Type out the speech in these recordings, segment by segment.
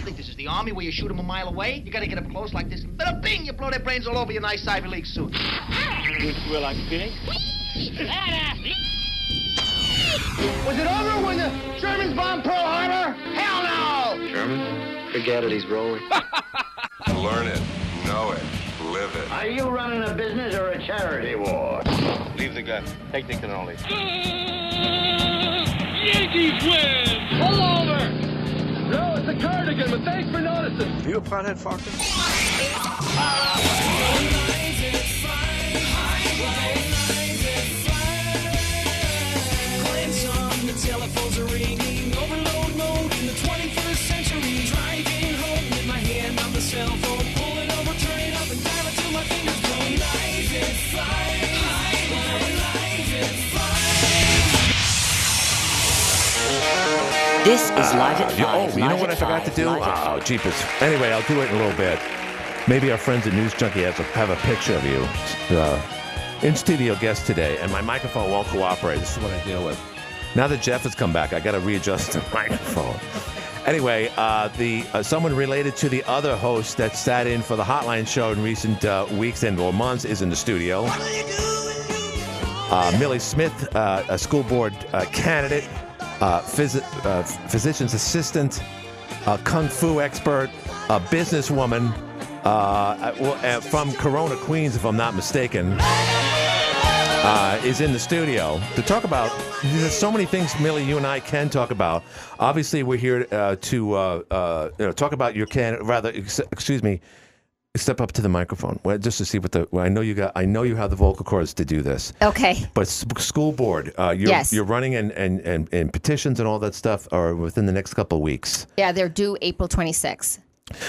you think this is the army where you shoot them a mile away? You gotta get up close like this, and bada bing, you blow their brains all over your nice Ivy League suit. Which will I pick? Was it over when the Germans bombed Pearl Harbor? Hell no! German? Forget it, he's rolling. Learn it, know it, live it. Are you running a business or a charity war? Leave the gun. Take the cannoli. Yankees win! Pull over! No, it's a cardigan, but thanks for noticing. You a pothead, Falcon? Telephones are ringing, overload mode in the 21st century. Driving home with my hand on the cell phone, This is Live at You- 5. oh, you know what I at forgot to do? Live at Oh, jeepers. Anyway, I'll do it in a little bit. Maybe our friends at News Junkie have a, have a picture of you. Uh, in studio guest today, and my microphone won't cooperate. This is what I deal with. Now that Jeff has come back, I got to readjust the microphone. Anyway, uh, the uh, someone related to the other host that sat in for the Hotline show in recent uh, weeks and or months is in the studio. Uh, Millie Smith, uh, a school board uh, candidate, uh, phys- uh, physician's assistant, a kung fu expert, a businesswoman uh, from Corona, Queens, if I'm not mistaken, uh, is in the studio to talk about. There's so many things, Millie, you and I can talk about. Obviously, we're here uh, to uh, you know, talk about your can. Rather, ex- excuse me. Step up to the microphone, well, just to see what the. Well, I know you got. I know you have the vocal cords to do this. Okay. But school board, uh, you're, Yes. you're running and, and, and, and petitions and all that stuff are within the next couple of weeks. Yeah, they're due April 26th.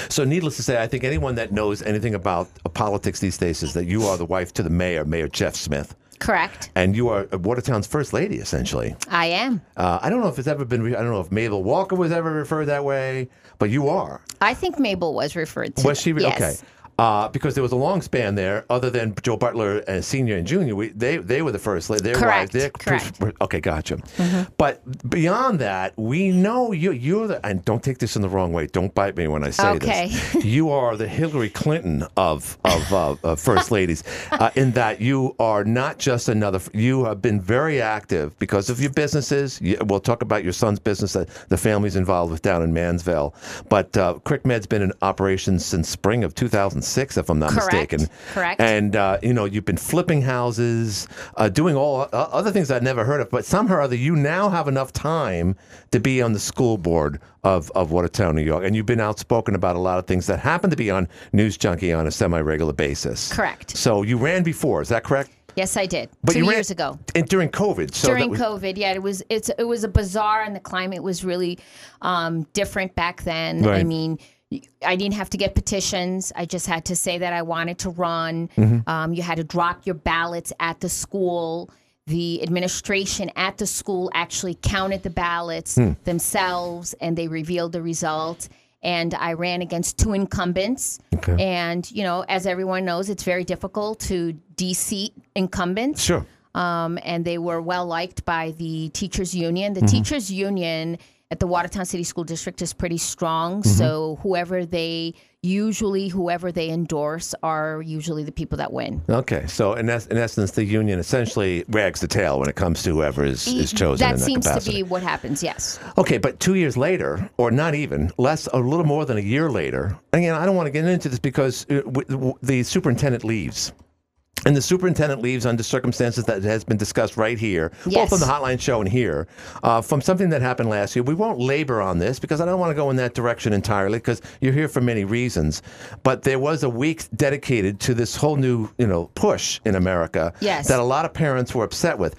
So, needless to say, I think anyone that knows anything about uh, politics these days is that you are the wife to the mayor, Mayor Jeff Smith, Correct. and you are Watertown's first lady, essentially. I am. Uh, I don't know if it's ever been. Re- I don't know if Mabel Walker was ever referred that way, but you are. I think Mabel was referred to. Was she? Yes. Okay. Uh, because there was a long span there, other than Joe Butler and Senior and Junior. We, they they were the first. Their Correct, wives. Correct. Okay, gotcha. But beyond that, we know you. You're the. And don't take this in the wrong way. Don't bite me when I say Okay. this. You are the Hillary Clinton of of, uh, of first ladies, uh, in that you are not just another. You have been very active because of your businesses. You, we'll talk about your son's business that the family's involved with down in Mannsville. But uh, Crick Med's been in operation since spring of 2006, if I'm not Correct, mistaken. correct. And uh, you know, you've been flipping houses, uh, doing all uh, other things I'd never heard of. But somehow or other, you now have enough time to be on the school board of, of Watertown, New York. And you've been outspoken about a lot of things that happen to be on News Junkie on a semi regular basis. Correct. So you ran before, is that correct? Yes, I did. But Two years ago. And during COVID. So During was- COVID, yeah, it was it's it was a bizarre, and the climate was really um, different back then. I mean, I didn't have to get petitions. I just had to say that I wanted to run. Mm-hmm. Um, you had to drop your ballots at the school. The administration at the school actually counted the ballots Hmm. themselves, and they revealed the result. And I ran against two incumbents. Okay. And you know, as everyone knows, it's very difficult to de-seat incumbents Sure. um, and they were well liked by the teachers union. Mm-hmm. The teachers union at the Watertown City School District is pretty strong. Mm-hmm. So whoever they usually whoever they endorse are usually the people that win. Okay, so in, es- in essence, the union essentially wags the tail when it comes to whoever is, is chosen that seems capacity. to be what happens. Yes. Okay, but two years later, or not even less, a little more than a year later. Again, I don't want to get into this because uh, w- w- the superintendent leaves. And the superintendent leaves under circumstances that has been discussed right here, both on the hotline show and here, uh, from something that happened last year. We won't labor on this because I don't want to go in that direction entirely because you're here for many reasons. But there was a week dedicated to this whole new, you know, push in America Yes. that a lot of parents were upset with.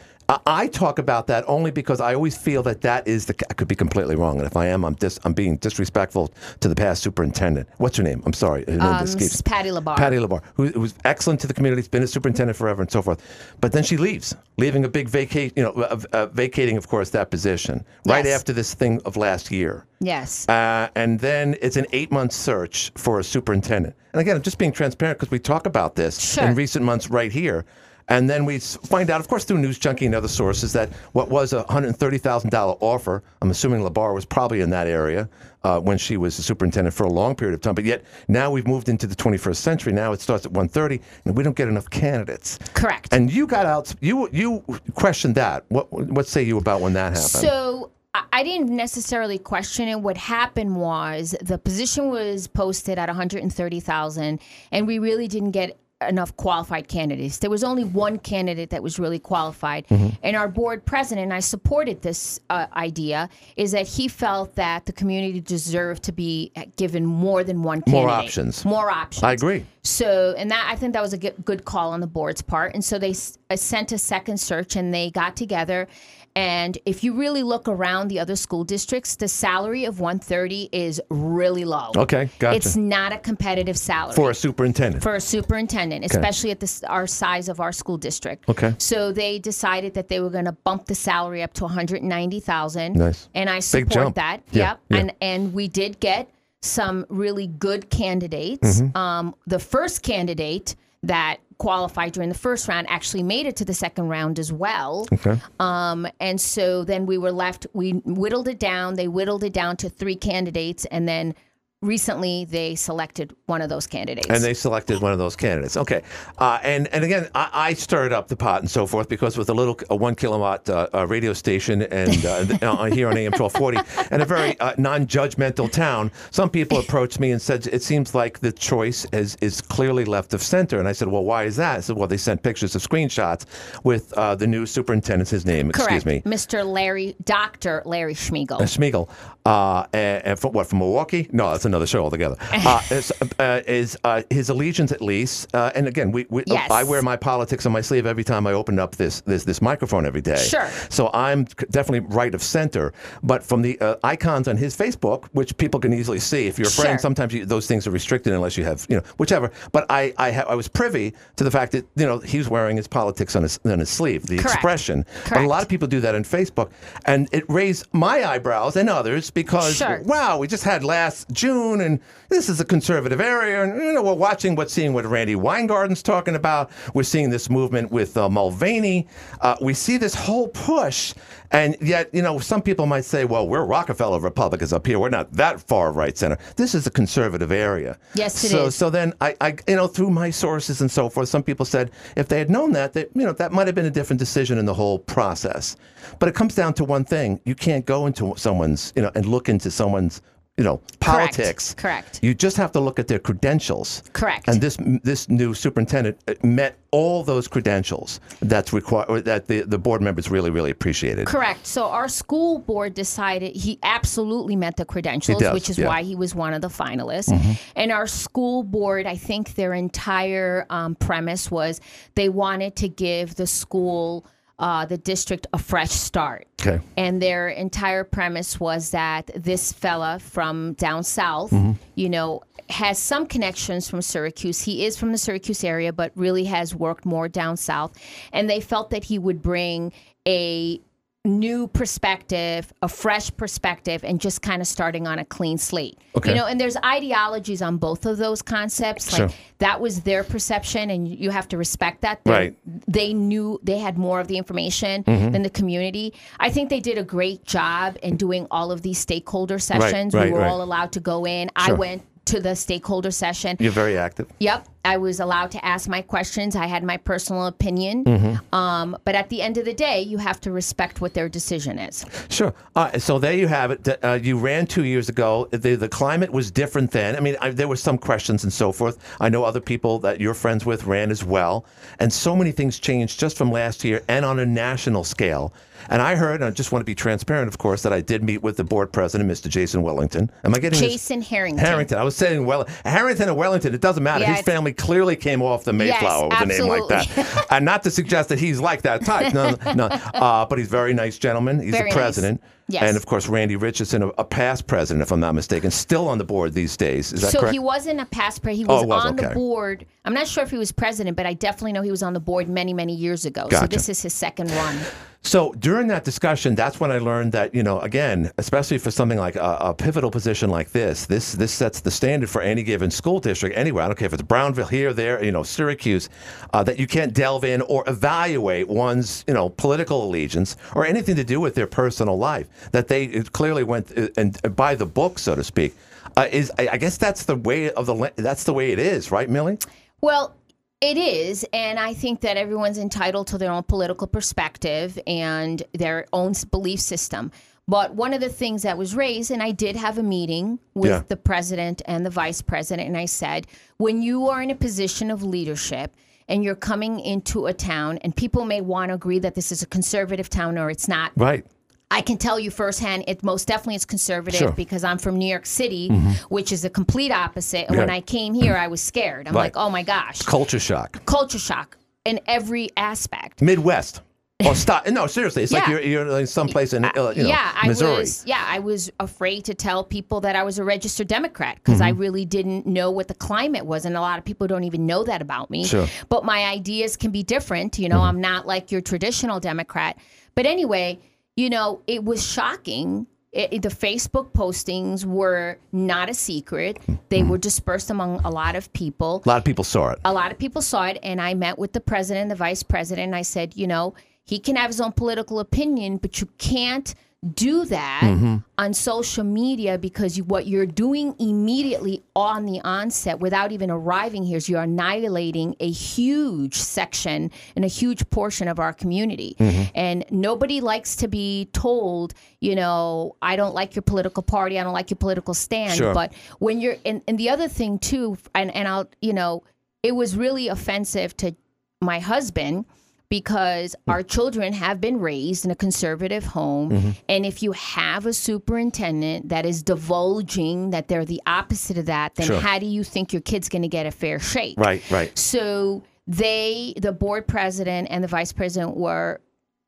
I- talk about that only because I always feel that that is the. I could be completely wrong, and if I am, I'm dis, I'm being disrespectful to the past superintendent. What's her name? I'm sorry. Her name Um, escapes-. Patty LaBarr. Patty LaBarr, who, who was excellent to the community, has been a superintendent forever, and so forth. But then she leaves, leaving a big vacate. You know, uh, uh, vacating, of course, that position right Yes. after this thing of last year. Yes. Uh, and then it's an eight month search for a superintendent. And again, I'm just being transparent because we talk about this Sure. in recent months right here. And then we find out, of course, through News Junkie and other sources, that what was a $130,000 offer, I'm assuming LaBarr was probably in that area uh, when she was the superintendent for a long period of time. But yet now we've moved into the 21st century. Now it starts at 130, and we don't get enough candidates. Correct. And you got out. You you questioned that. What what say you about when that happened? So I- I didn't necessarily question it. What happened was the position was posted at 130,000, and we really didn't get enough qualified candidates. There was only one candidate that was really qualified, and our board president, and I supported this uh, idea, is that he felt that the community deserved to be given more than one candidate, More options. more options. I agree. So, and that I think that was a good, good call on the board's part. And so they s- uh, sent a second search and they got together. And if you really look around the other school districts, the salary of 130 is really low. Okay, gotcha. It's not a competitive salary for a superintendent. for a superintendent, especially at this our size of our school district. Okay. So they decided that they were going to bump the salary up to 190,000. Nice. And I support that. Yeah, Yep. yeah. And and we did get some really good candidates. Mm-hmm. Um, the first candidate that qualified during the first round actually made it to the second round as well. Okay. Um, and so then we were left, we whittled it down. They whittled it down to three candidates. And then recently they selected one of those candidates. And they selected one of those candidates. Okay, uh, and and again, I, I stirred up the pot and so forth because with a little a one kilowatt uh, uh, radio station and uh, uh, here on AM twelve forty and a very uh, non-judgmental town, some people approached me and said it seems like the choice is is clearly left of center. And I said, well, why is that? I said, well, they sent pictures of screenshots with uh, the new superintendent's his name. Correct. Excuse me. Mr. Larry, Dr. Larry Schmiegel. Schmiegel, uh, and, and from what from Milwaukee? No, that's another show altogether. Uh, is uh, is uh, his allegiance at least? Uh, and again, we, we Yes. I wear my politics on my sleeve every time I open up this this this microphone every day. Sure. So I'm definitely right of center. But from the uh, icons on his Facebook, which people can easily see, if you're a friend, Sure. sometimes you, those things are restricted unless you have you know whichever. But I I, ha- I was privy to the fact that you know he's wearing his politics on his on his sleeve, the Correct. expression. But a lot of people do that on Facebook, and it raised my eyebrows and others because Sure. wow, we just had last June, and this is a conservative area, and you know we're watching what's seeing what Randi Weingarten's talking about. We're seeing this movement with uh, Mulvaney. Uh, we see this whole push, and yet you know some people might say, well, we're Rockefeller Republicans up here. We're not that far right center. This is a conservative area. Yes, it so, is. So then I, I, you know, through my sources and so forth, some people said if they had known that, that you know that might have been a different decision in the whole process. But it comes down to one thing: you can't go into someone's, you know, and look into someone's, you know, politics. Correct. You just have to look at their credentials. Correct. And this this new superintendent uh, met all those credentials that's required that the, the board members really really appreciated. Correct. So our school board decided he absolutely met the credentials, does, which is yeah. why he was one of the finalists. Mm-hmm. And our school board, I think their entire um, premise was they wanted to give the school. Uh, the district a fresh start. Okay. And their entire premise was that this fella from down south, Mm-hmm. you know, has some connections from Syracuse. He is from the Syracuse area, but really has worked more down south. And they felt that he would bring a new perspective, a fresh perspective, and just kind of starting on a clean slate. Okay. You know, and there's ideologies on both of those concepts. Like Sure. that was their perception, and you have to respect that. They- Right. They knew they had more of the information Mm-hmm. than the community. I think they did a great job in doing all of these stakeholder sessions. right, we were right. all allowed to go in. I went to the stakeholder session. You're very active. Yep, I was allowed to ask my questions. I had my personal opinion. Mm-hmm. Um, but at the end of the day, you have to respect what their decision is. Sure. Uh, so there you have it. Uh, you ran two years ago. The, the climate was different then. I mean, I, there were some questions and so forth. I know other people that you're friends with ran as well. And so many things changed just from last year and on a national scale. And I heard, and I just want to be transparent, of course, that I did meet with the board president, Mr. Jason Wellington. Am I getting this- Jason Harrington. Harrington. I was saying well, Harrington and Wellington. It doesn't matter. Yeah, His family clearly came off the Mayflower with a name like that. and not to suggest that he's like that type. No, no. Uh, but he's a very nice gentleman. He's Very the nice. president. Yes. And of course, Randy Richardson, a, past president, if I'm not mistaken, still on the board these days. Is that so correct? he wasn't a past president. He Oh, was, it was, on okay. the board. I'm not sure if he was president, but I definitely know he was on the board many, many years ago. Gotcha. So this is his second run. So during that discussion, that's when I learned that you know, again, especially for something like a, a pivotal position like this, this this sets the standard for any given school district anywhere. I don't care if it's Brownville here, there, you know, Syracuse, uh, that you can't delve in or evaluate one's you know political allegiance or anything to do with their personal life. That they clearly went uh, and uh, by the book, so to speak. Uh, is I I guess that's the way of the that's the way it is, right, Millie? Well, it is, and I think that everyone's entitled to their own political perspective and their own belief system. But one of the things that was raised, and I did have a meeting with Yeah. the president and the vice president, and I said, when you are in a position of leadership and you're coming into a town, and people may want to agree that this is a conservative town or it's not, Right. I can tell you firsthand, it most definitely is conservative Sure. Mm-hmm. because I'm from New York City, which is the complete opposite. And when I came here, I was scared. I'm Right. like, oh my gosh, Culture shock. culture shock in every aspect. Midwest. Oh, stop! No, seriously, it's like you're you're like someplace in uh, you know, yeah, I Missouri. was. Yeah, I was afraid to tell people that I was a registered Democrat because Mm-hmm. I really didn't know what the climate was, and a lot of people don't even know that about me. Sure. Mm-hmm. But my ideas can be different. You know, I'm not like your traditional Democrat. But anyway, you know, it was shocking. It, it- the Facebook postings were not a secret. They Mm-hmm. were dispersed among a lot of people A lot of people saw it. a lot of people saw it and i met with the president and the vice president and i said you know he can have his own political opinion but you can't do that mm-hmm. on social media because you, what you're doing immediately on the onset without even arriving here is you're annihilating a huge section and a huge portion of our community. Mm-hmm. And nobody likes to be told you know i don't like your political party i don't like your political stand. Sure. but when you're and, and the other thing too and, and i'll you know it was really offensive to my husband because our children have been raised in a conservative home and if you have a superintendent that is divulging that they're the opposite of that then Sure. how do you think your kid's going to get a fair shake Right, right. so they, the board president and the vice president, were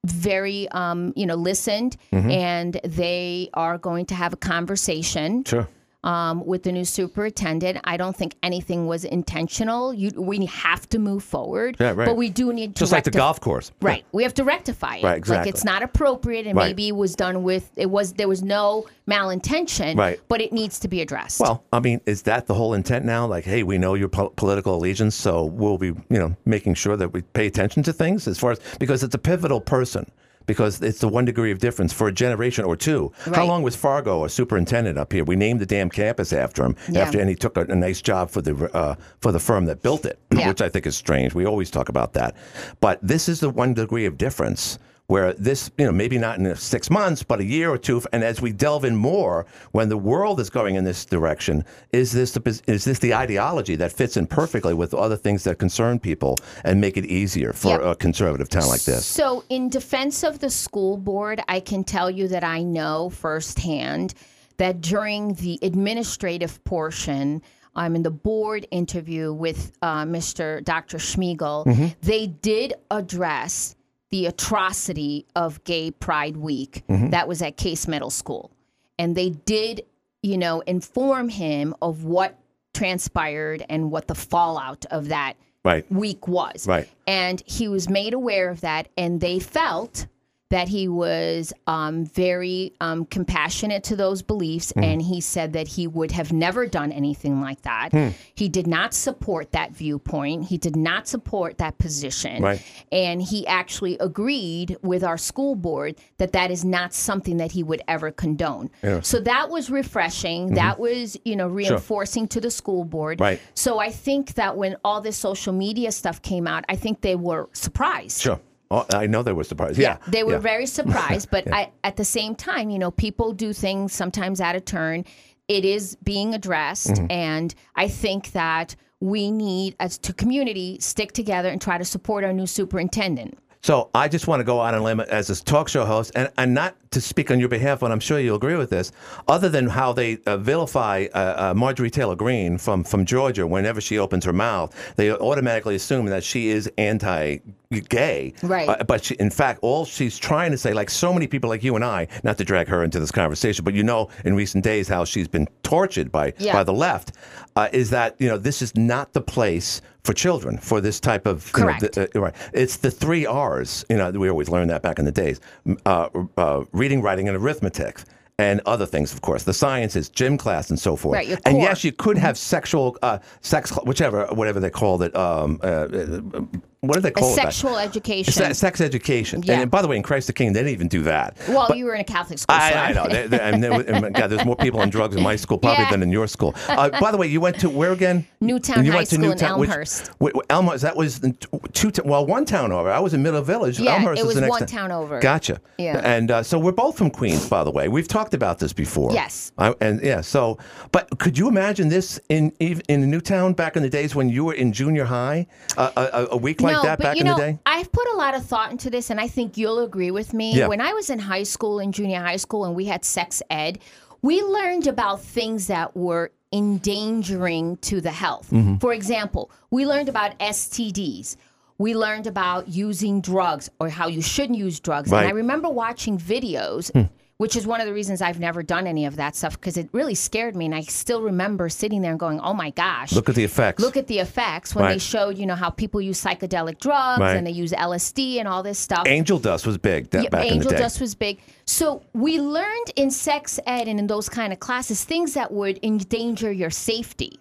very, um, you know, listened, Mm-hmm. and they are going to have a conversation Sure. Um, with the new superintendent. I don't think anything was intentional. You, we have to move forward, Yeah, right. but we do need to Just like the golf course. Right, we have to rectify it. Right, exactly. Like it's not appropriate, and Right. maybe it was done with it was there was no malintention. Right. but it needs to be addressed. Well, I mean, is that the whole intent now? Like, hey, we know your po- political allegiance, so we'll be, you know, making sure that we pay attention to things as far as because it's a pivotal person. Because it's the one degree of difference for a generation or two. How long was Fargo a superintendent up here? We named the damn campus after him. Yeah. After and he took a, a nice job for the uh, for the firm that built it, Yeah. which I think is strange. We always talk about that, but this is the one degree of difference where this, you know, maybe not in six months, but a year or two, and as we delve in more, when the world is going in this direction, is this the, is this the ideology that fits in perfectly with other things that concern people and make it easier for a conservative town like this? So, in defense of the school board, I can tell you that I know firsthand that during the administrative portion, I'm in the board interview with uh, Mr. Dr. Schmiegel. Mm-hmm. They did address the atrocity of Gay Pride Week Mm-hmm. that was at Case Middle School. And they did, you know, inform him of what transpired and what the fallout of that Right. week was. Right. And he was made aware of that, and they felt that he was um, very um, compassionate to those beliefs. Hmm. And he said that he would have never done anything like that. Hmm. He did not support that viewpoint, he did not support that position. Right. And he actually agreed with our school board that that is not something that he would ever condone. So that was refreshing. That was, you know, reinforcing to the school board. Mm-hmm. Right. So I think that when all this social media stuff came out, I think they were surprised. Sure. Oh, I know they were surprised. Yeah. They were yeah. very surprised, but I, at the same time, you know, people do things sometimes out of turn. It is being addressed, Mm-hmm. and I think that we need, as to community, stick together and try to support our new superintendent. So I just want to go out on a limb as a talk show host, and, and not to speak on your behalf, but I'm sure you'll agree with this. Other than how they uh, vilify uh, uh, Marjorie Taylor Greene from from Georgia whenever she opens her mouth, they automatically assume that she is anti-gay. Right. Uh, but she, in fact, all she's trying to say, like so many people like you and I, not to drag her into this conversation, but you know, in recent days how she's been tortured by Yeah. by the left, uh, is that you know this is not the place for children for this type of you know, Correct. the- uh, right. It's the three R's. You know, we always learned that back in the days: uh, uh, reading, writing, and arithmetic. And other things, of course, the sciences, gym class, and so forth. Right, and yes, you could have sexual, uh, sex, whichever, whatever they called it. Um, uh, uh, what do they A call it? back- sexual education. Se- sex education. Yeah. And, by the way, in Christ the King, they didn't even do that. well, you were in a Catholic school. so I, I know. There- there- and was- and God, there's more people on drugs in my school probably Yeah. than in your school. Uh, by the way, you went to where again? Newtown you High went to School Newtown, which- Elmhurst. wait, wait, Elmhurst. That was two. t- Well, one town over. I was in Middle Village. Yeah, Elmhurst it is the was next one town over. Gotcha. Yeah. And uh, so we're both from Queens, by the way. We've talked about this before. Yes. I, and yeah. So, but could you imagine this in in in Newtown back in the days when you were in junior high? Uh, a, a, a week like no, that but back in know, the day. I've put a lot of thought into this, and I think you'll agree with me. Yeah. When I was in high school, in junior high school, and we had sex ed, we learned about things that were endangering to the health. Mm-hmm. For example, we learned about STDs. We learned about using drugs or how you shouldn't use drugs. Right. And I remember watching videos, Hmm. Which is one of the reasons I've never done any of that stuff because it really scared me. And I still remember sitting there and going, oh my gosh. Look at the effects. Look at the effects when they showed, you know, how people use psychedelic drugs Right. and they use LSD and all this stuff. Angel dust was big that, Yeah, back in Angel the day. dust was big. So we learned in sex ed and in those kind of classes things that would endanger your safety.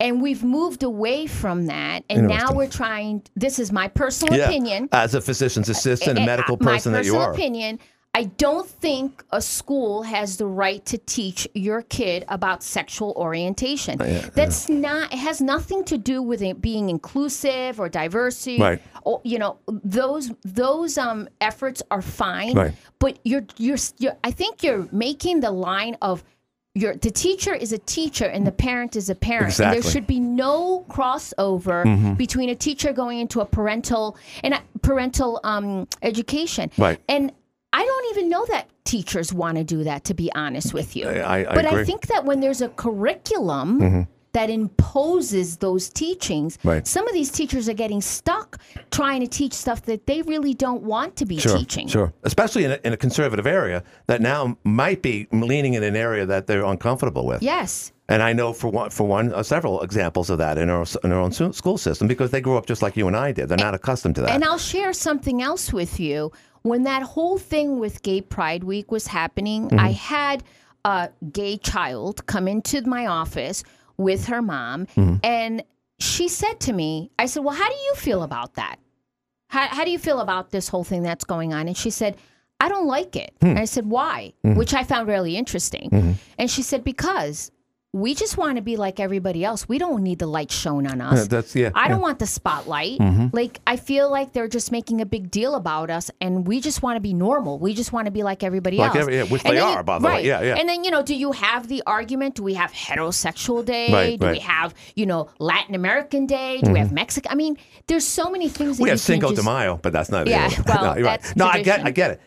And we've moved away from that. And now Mm-hmm. We're trying, this is my personal Yeah, opinion. As a physician's assistant, a eh, medical person that you are. My personal opinion, I don't think a school has the right to teach your kid about sexual orientation. That's not. It has nothing to do with it being inclusive or diversity. Right. Or, you know, those those um efforts are fine. Right. But you're you're, you're I think you're making the line of. Your, the teacher is a teacher and the parent is a parent. And Exactly. there should be no crossover between a teacher going into a parental and a parental um, education. Right. And I don't even know that teachers want to do that, to be honest with you. I- I but agree. I think that when there's a curriculum that imposes those teachings, Right. some of these teachers are getting stuck trying to teach stuff that they really don't want to be Sure, teaching. sure. Especially in a, in a conservative area that now might be leaning in an area that they're uncomfortable with. Yes. And I know for one, for one, uh, several examples of that in our in our own school system because they grew up just like you and I did. They're not accustomed to that. And I'll share something else with you. When that whole thing with Gay Pride Week was happening, Mm-hmm. I had a gay child come into my office with her mom, Mm-hmm. and she said to me, I said, Well, how do you feel about that? How, how do you feel about this whole thing that's going on? And she said, I don't like it. Hmm. And I said, Why? Mm-hmm. Which I found really interesting. And she said, Because we just want to be like everybody else. We don't need the light shown on us. Yeah, that's- yeah, I don't yeah. Mm-hmm. want the spotlight. Like I feel like they're just making a big deal about us, and we just want to be normal. We just want to be like everybody Like else. every- yeah, which And they you- are, by the way. right. Yeah, yeah. And then you know, do you have the argument? Do we have heterosexual day? Right, do we have you know Latin American day? Do we have Mexican? I mean, there's so many things. That we have Cinco can de Mayo, but that's not. Yeah, it. well, no, you're right. No, I get. I get it.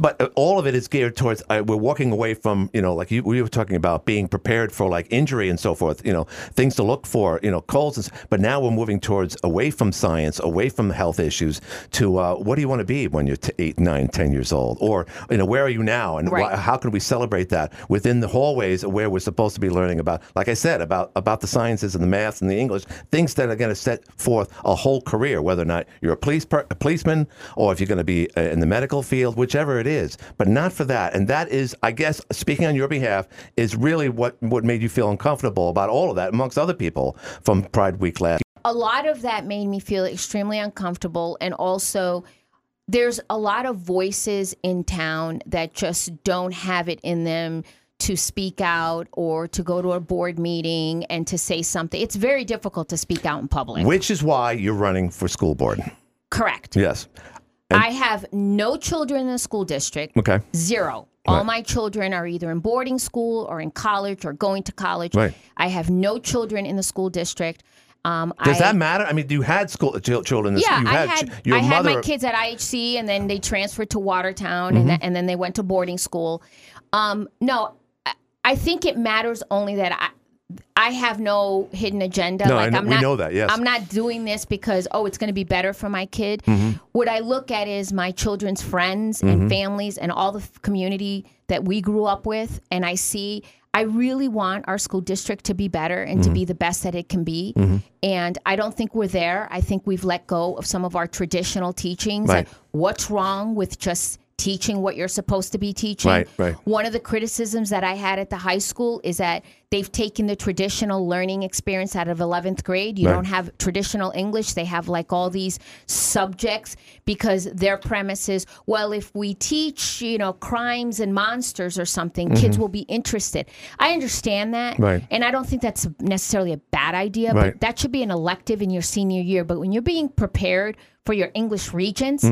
But, uh, all of it is geared towards. Uh, we're walking away from, you know, like you, we were talking about being prepared for like injury and so forth. You know, things to look for. You know, colds. And, but now we're moving towards away from science, away from health issues, to uh, what do you want to be when you're t- eight, nine, ten years old, or you know, where are you now, and Right. wh- how can we celebrate that within the hallways where we're supposed to be learning about, like I said, about about the sciences and the math and the English, things that are going to set forth a whole career, whether or not you're a police per, a policeman or if you're going to be uh, in the medical field, whichever it is, but not for that. And that is, I guess, speaking on your behalf, is really what what made you feel uncomfortable about all of that, amongst other people from Pride Week last. a lot of that made me feel extremely uncomfortable and also there's a lot of voices in town that just don't have it in them to speak out or to go to a board meeting and to say something it's very difficult to speak out in public Which is why you're running for school board. correct Yes. I have no children in the school district Okay. Zero. All Right. my children are either in boarding school or in college or going to college. Right. I have no children in the school district. Um, Does I, that matter? I mean, you had school chil- children. in Yeah, you I had, had your I had mother. my kids at IHC, and then they transferred to Watertown, Mm-hmm. and, then, and then they went to boarding school. Um, no, I, I think it matters only that I. Have no hidden agenda. No, like know- I'm we not, know that, yes. I'm not doing this because oh, it's going to be better for my kid. Mm-hmm. What I look at is my children's friends and families and all the f- community that we grew up with, and I see. I really want our school district to be better and Mm-hmm. to be the best that it can be. And I don't think we're there. I think we've let go of some of our traditional teachings. Right. Like, what's wrong with just teaching what you're supposed to be teaching? Right, right. One of the criticisms that I had at the high school is that they've taken the traditional learning experience out of 11th grade. You Right. don't have traditional English. They have like all these subjects because their premise is, well, if we teach, you know, crimes and monsters or something, kids will be interested. I understand that. Mm-hmm. Right. And I don't think that's necessarily a bad idea, Right. but that should be an elective in your senior year. But when you're being prepared for your English regents,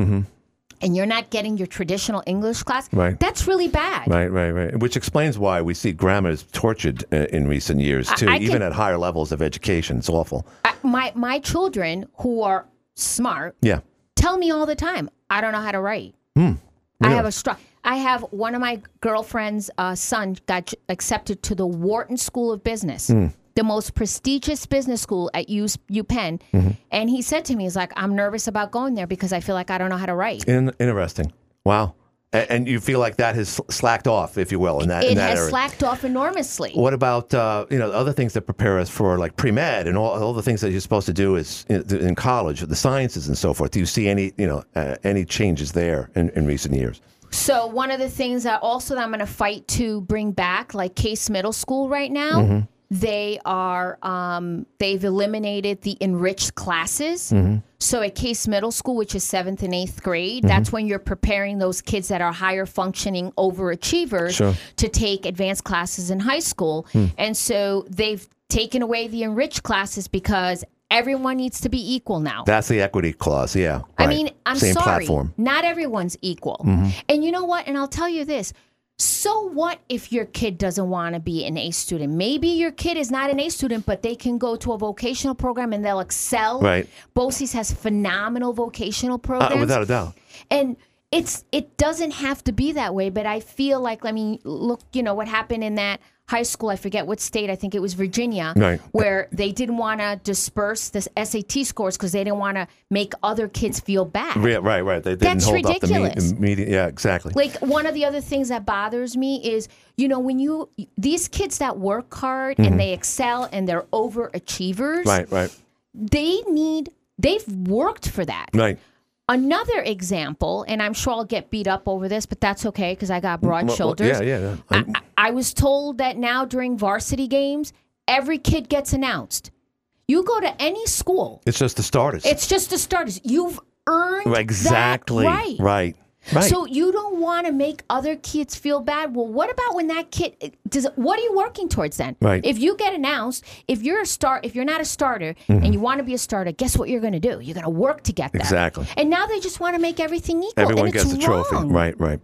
and you're not getting your traditional English class. Right. that's really bad. Right, right, right. Which explains why we see grammar is tortured uh, in recent years too, I even can- at higher levels of education. It's awful. I, my my children who are smart Yeah. tell me all the time, I don't know how to write. Hmm. I have a strong. I have one of my girlfriend's uh, son got j- accepted to the Wharton School of Business, Hmm. The most prestigious business school at U, UPenn. Mm-hmm. And he said to me, "He's like, I'm nervous about going there because I feel like I don't know how to write." In, interesting. Wow. A- And you feel like that has slacked off, if you will, in that in It that has area. slacked off enormously. What about uh, you know other things that prepare us for like pre med and all, all the things that you're supposed to do is in, in college, the sciences and so forth? Do you see any you know uh, any changes there in, in recent years? So one of the things that also that I'm going to fight to bring back, like Case Middle School right now, Mm-hmm. They are um, they've eliminated the enriched classes. Mm-hmm. So at Case Middle School, which is seventh and eighth grade, that's when you're preparing those kids that are higher functioning overachievers Sure. To take advanced classes in high school. And so they've taken away the enriched classes because everyone needs to be equal now. That's the equity clause. Yeah. I right. mean, I'm Same sorry. platform. Mm-hmm. Not everyone's equal. And you know what? And I'll tell you this. So what if your kid doesn't want to be an A student? Maybe your kid is not an A student, but they can go to a vocational program and they'll excel. Right. BOCES has phenomenal vocational Uh, programs. without a doubt. And it's it doesn't have to be that way, but I feel like I mean, look, you know what happened in that high school, I forget what state, I think it was Virginia, Right. where they didn't want to disperse the SAT scores because they didn't want to make other kids feel bad. Right, right, right. They didn't That's hold up ridiculous. the me- media. Yeah, exactly. Like one of the other things that bothers me is, you know, when you these kids that work hard and they excel and they're overachievers, Mm-hmm. right, right, they need they've worked for that. right. Another example, and I'm sure I'll get beat up over this, but that's okay because I got broad Well, well, shoulders. yeah, yeah. yeah. I, I'm- was told that now during varsity games, every kid gets announced. You go to any school, it's just the starters. it's just the starters. You've earned exactly right. right. Right. So you don't want to make other kids feel bad. Well, what about when that kid does? What are you working towards then? Right. If you get announced, if you're a start, if you're not a starter and you want to be a starter, guess what you're going to do? You're going to work to get. Mm-hmm. Exactly. And now they just want to make everything equal. Everyone and it's gets a trophy. wrong. Right, right.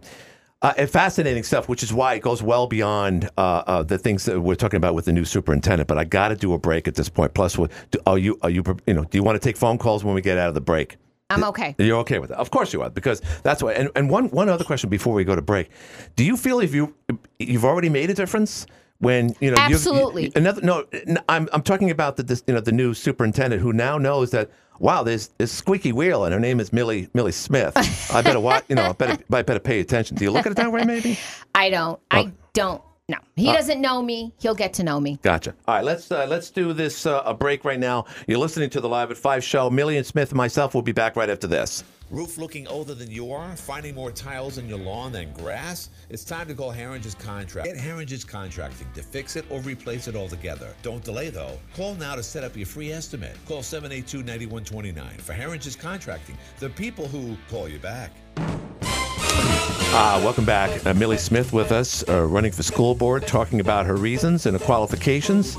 Uh, and fascinating stuff, which is why it goes well beyond uh, uh, the things that we're talking about with the new superintendent. But I got to do a break at this point. Plus, what- do, are you are you you know? Do you want to take phone calls when we get out of the break? I'm okay. You're okay with that? Of course you are, because that's why. And, and one one other question before we go to break: Do you feel if you you've already made a difference when you know? Absolutely. You, another no, I'm I'm talking about the this, you know the new superintendent who now knows that. Wow, there's this squeaky wheel, and her name is Millie Millie Smith. I better watch. You know, I better I better pay attention. Do you look at it that way? Maybe. I don't. Oh. I don't. No, he Uh. doesn't know me. He'll get to know me. Gotcha. All right, let's uh, let's do this uh, a break right now. You're listening to the Live at Five show. Millie and Smith and myself will be back right after this. Roof looking older than you are? Finding more tiles in your lawn than grass? It's time to call Herringer's Contract. Get Herringer's Contracting to fix it or replace it altogether. Don't delay though. Call now to set up your free estimate. Call 782 9129 for Herringer's Contracting, the people who call you back. Uh, welcome back. Uh, Millie Smith with us, uh, running for school board, talking about her reasons and her qualifications.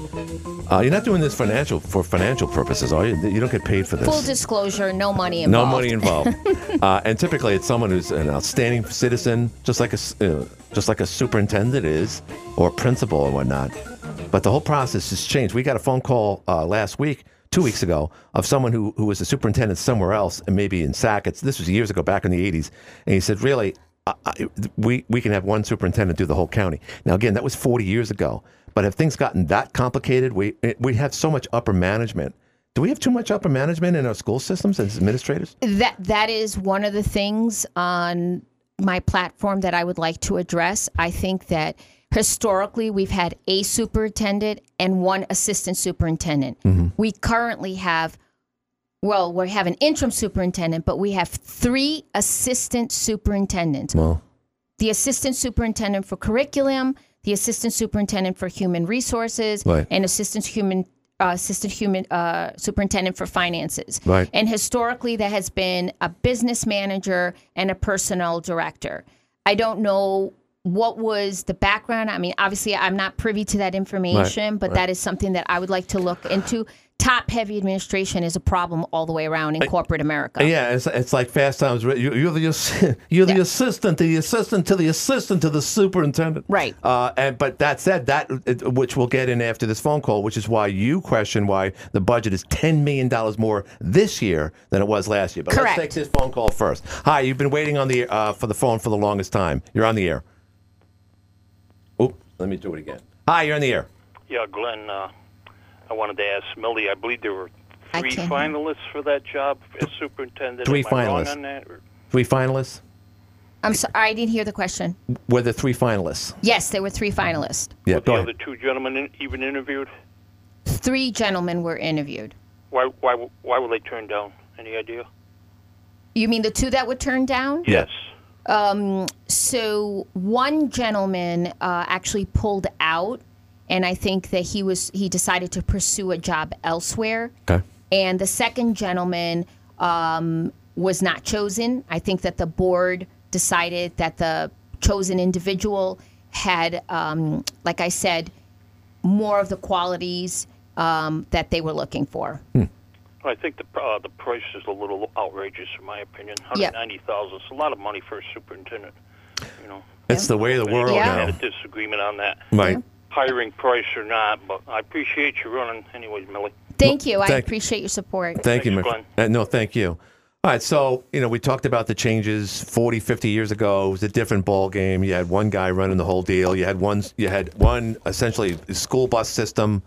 Uh, you're not doing this financial for financial purposes, are you? You don't get paid for this. Full disclosure, no money involved. no money involved. uh, and typically, it's someone who's an outstanding citizen, just like a uh, just like a superintendent is, or principal or whatnot. But the whole process has changed. We got a phone call uh, last week, two weeks ago, of someone who who was a superintendent somewhere else, and maybe in Sackets. This was years ago, back in the '80s, and he said, "Really." I, I, we we can have one superintendent do the whole county. Now again, that was 40 years ago. But have things gotten that complicated? We we have so much upper management. Do we have too much upper management in our school systems as administrators? That that is one of the things on my platform that I would like to address. I think that Historically, we've had a superintendent and one assistant superintendent. Mm-hmm. We currently have, well, we have an interim superintendent, but we have three assistant superintendents Well, the assistant superintendent for curriculum, the assistant superintendent for human resources, Right. and assistant human uh, assistant human uh, superintendent for finances. Right. And historically, there has been a business manager and a personnel director. I don't know what was the background. I mean, obviously, I'm not privy to that information, but that is something that I would like to look into. Top heavy administration is a problem all the way around in corporate America. yeah, it's, it's like Fast Times. Re- you- You're the you're the Yeah. assistant, to the assistant to the assistant to the superintendent. Right. Uh, and but that said, that which we'll get in after this phone call, which is why you question why the budget is ten million dollars more this year than it was last year. But Correct. let's take this phone call first. Hi, you've been waiting on the uh, for the phone for the longest time. You're on the air. Oop, let me do it again. Hi, you're on the air. Yeah, Glenn, uh, I wanted to ask Millie, I believe there were I three can't- finalists for that job as superintendent. Three Am I wrong finalists. on that? or- Three finalists. I'm sorry, I didn't hear the question. Were the three finalists? Yes, there were three finalists. Yeah, Were go the ahead. other two gentlemen in, even interviewed? Three gentlemen were interviewed. Why, why, why were they turned down? Any idea? You mean the two that were turned down? Yes. Um, so one gentleman uh, actually pulled out, and I think that he was he decided to pursue a job elsewhere. Okay. And the second gentleman um, was not chosen. I think that the board decided that the chosen individual had, um, like I said, more of the qualities um, that they were looking for. I think the uh, the price is a little outrageous, in my opinion. Yep. Hundred ninety thousand. It's a lot of money for a superintendent. You know. It's the way of the world We Yeah. had a disagreement on that, Right. hiring price or not. But I appreciate you running, anyways, Millie. Thank you. I thank- appreciate your support. Thank you, Thanks, my uh, No, thank you. All right, so, you know, we talked about the changes 40, 50 years ago. It was a different ball game. You had one guy running the whole deal. You had one you had one essentially school bus system,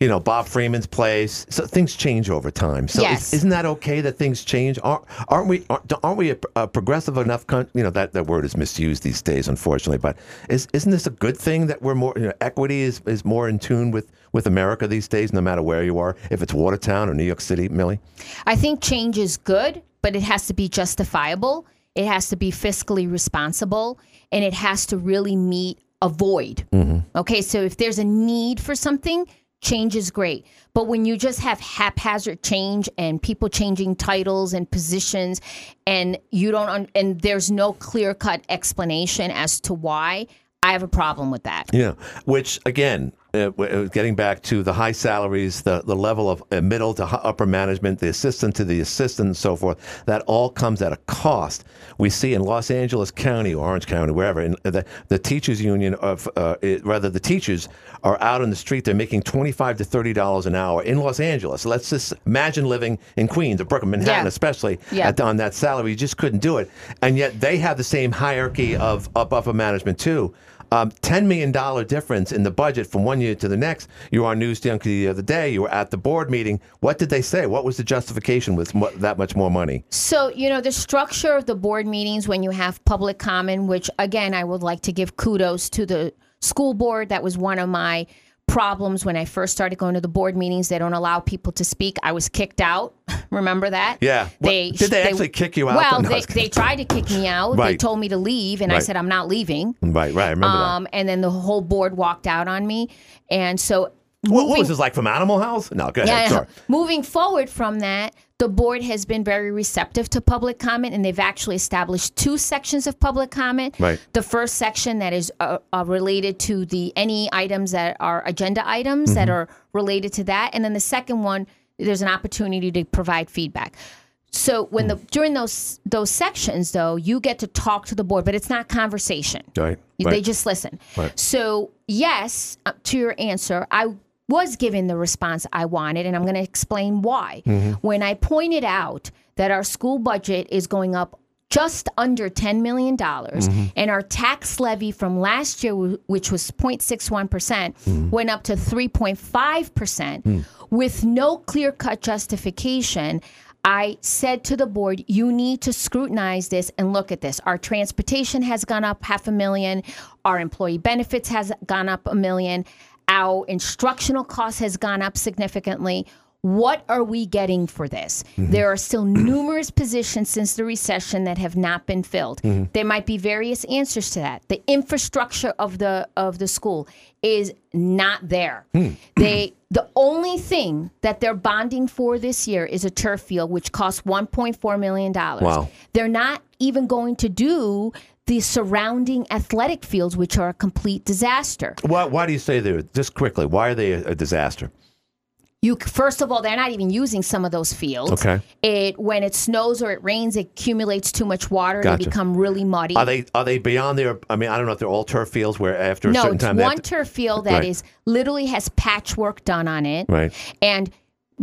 you know, Bob Freeman's place. So things change over time. So Yes. is, not that okay that things change? Aren't, aren't we aren't, aren't we a, a progressive enough coun- you know, that that word is misused these days unfortunately, but is isn't this a good thing that we're more you know, equity is is more in tune with with America these days no matter where you are, if it's Watertown or New York City, Millie? I think change is good, but it has to be justifiable. It has to be fiscally responsible, and it has to really meet a void. Mm-hmm. Okay, so if there's a need for something, change is great. But when you just have haphazard change and people changing titles and positions, and you don't, and there's no clear cut explanation as to why, I have a problem with that. Yeah, which again, uh, uh, getting back to the high salaries, the, the level of uh, middle to upper management, the assistant to the assistant, and so forth, that all comes at a cost. We see in Los Angeles County, or Orange County, wherever, in the, the teachers union of, uh, it, rather, the teachers are out on the street. They're making twenty-five to thirty dollars an hour in Los Angeles. Let's just imagine living in Queens or Brooklyn, Manhattan, Yeah. especially Yeah. at, on that salary. You just couldn't do it, and yet they have the same hierarchy of up upper management too. Um, $10 million difference in the budget from one year to the next. You were on News the other day. You were at the board meeting. What did they say? What was the justification with mo- that much more money? So, you know, the structure of the board meetings when you have public comment, which again, I would like to give kudos to the school board. That was one of my problems when I first started going to the board meetings. They don't allow people to speak. I was kicked out. Remember that? Yeah. What- did they actually kick you out? Well, No, they, they tried to kick me out. They told me to leave, and I said, I'm not leaving. Right, right. I remember Um, and then the whole board walked out on me. And so, that. What, was this like from Animal House? No, go ahead. yeah. Moving forward from that, the board has been very receptive to public comment, and they've actually established two sections of public comment. Right. The first section that is uh, uh, related to the any items that are agenda items that Mm-hmm. are related to that, and then the second one, there's an opportunity to provide feedback. So when the during those those sections though, you get to talk to the board, but it's not conversation. Right. They just listen. Right. So, yes, uh, to your answer, I was given the response I wanted, and I'm going to explain why. Mm-hmm. When I pointed out that our school budget is going up just under $10 million, Mm-hmm. and our tax levy from last year, which was 0.61%, percent Mm-hmm. went up to 3.5%, Mm. with no clear cut justification. I said to the board, you need to scrutinize this and look at this. Our transportation has gone up half a million. Our employee benefits has gone up a million. Our instructional cost has gone up significantly. What are we getting for this? Mm-hmm. There are still numerous positions since the recession that have not been filled. Mm-hmm. There might be various answers to that. The infrastructure of the of the school is not there. Hmm. They the only thing that they're bonding for this year is a turf field, which costs 1.4 million dollars. Wow. They're not even going to do the surrounding athletic fields, which are a complete disaster. Why, why do you say they're just quickly? Why are they a, a disaster? You first of all, they're not even using some of those fields. Okay. It when it snows or it rains, it accumulates too much water. Gotcha. They become really muddy. Are they are they beyond their? I mean, I don't know if they're all turf fields where after a no, certain time have one to- turf field that is Right. literally has patchwork done on it. Right. And